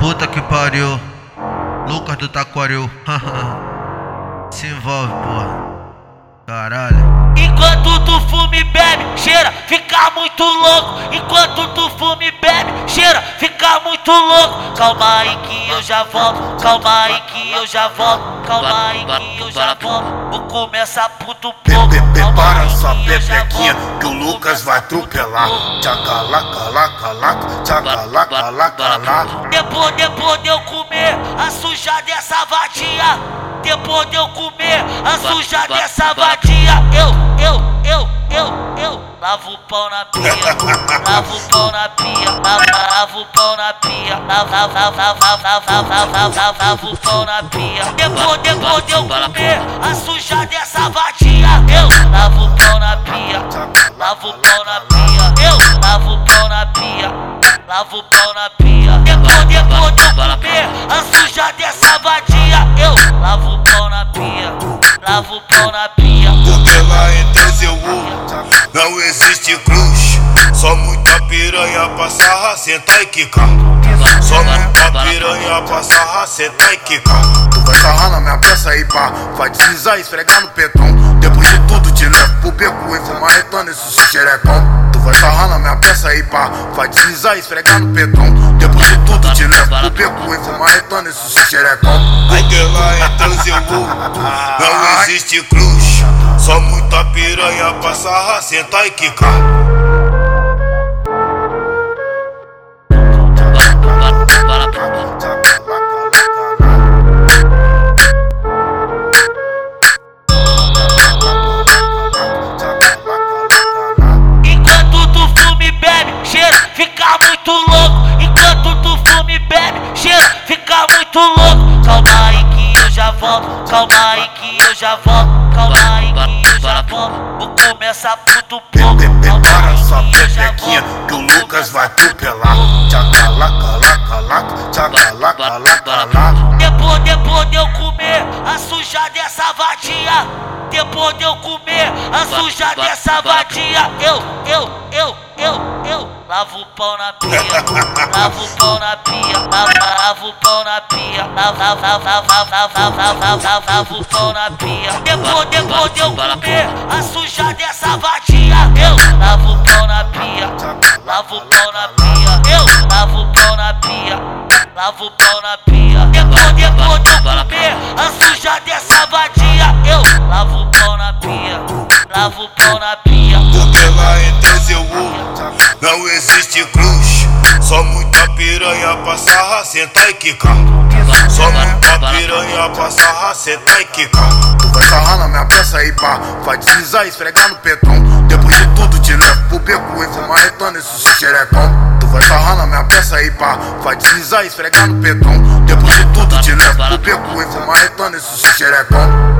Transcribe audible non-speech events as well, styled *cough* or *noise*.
Puta que pariu. Lucas do Taquaril. *laughs* Se envolve, porra. Muito louco. Calma aí que eu já volto, calma aí que eu já volto, calma aí que eu já volto. Vou começar puto pouco. Prepara sua pepequinha que o Lucas vai atropelar. Tchacalaca, laca, laca, tchacalaca, laca, laca. Depois, depois de eu comer a suja dessa vadia. Depois de eu comer a suja dessa vadia. Eu, lava o pau na pia, lava o pau na pia, lava o pão na pia, lava, lava, lava, lava, lava o pau na pia. Depois, depois de eu comer a sujar dessa é vadia, eu lavo o pau na pia, lavo o pau na pia, eu lavo o pau na pia, lavo o pau na pia. Depois, depois de eu comer a sujar dessa é vadia. Existe cruz. Só muita piranha pra sarra, sentar e quicar. Só muita piranha pra sarra, sentar e quicar. Tu vai sarrar na minha peça aí, pá. Vai deslizar e esfregar no petão. Depois de tudo, te levo pro beco e fumar retando esse xerecão. Tu vai sarrar na minha peça aí, pá. Vai deslizar e esfregar no petão. Depois de tudo, te levo pro beco e fumar retando esse xerecão. Porque lá em Tezeu não existe cruz. Só muita piranha pra sarra, sentar e quicar. Enquanto tu fuma e bebe, cheira, fica muito louco. Enquanto tu fuma e bebe, cheira, fica muito louco. Calma aí que eu já volto, calma aí que eu já volto, Puto pouco. Calma Prepara sua pepequinha que o Lucas vai atropelar. Tchacalaca, laca, laca, tchacalaca, laca, laca. Depois, depois de eu comer a suja dessa vadia. Depois de eu comer a suja dessa vadia. Eu, eu, eu, lava o pau na pia, lava o pau na pia, lava o pau na pia, lava, lava, lava, o pau na pia. Depois, depois de eu comer a suja dessa vadia, eu lavo o pau na pia, lavo o pau na pia, eu lavo o pau na pia, lavo o pau na pia. Depois, depois de eu comer a suja dessa vadia, eu lavo o pau na pia, lavo o pau na pia. Porque ela só muita piranha pra sarra, sentar e quicar. Só muita piranha pra sarra, sentar e quicar. Tu vai sarrar na minha peça aí, pá. Vai deslizar e esfregar no petão. Depois de tudo, te levo pro beco e fumar retando esse xerecão. Tu vai sarrar na minha peça aí, pá. Vai deslizar e esfregar no petão. Depois de tudo, te levo pro beco e fumar retando esse xerecão.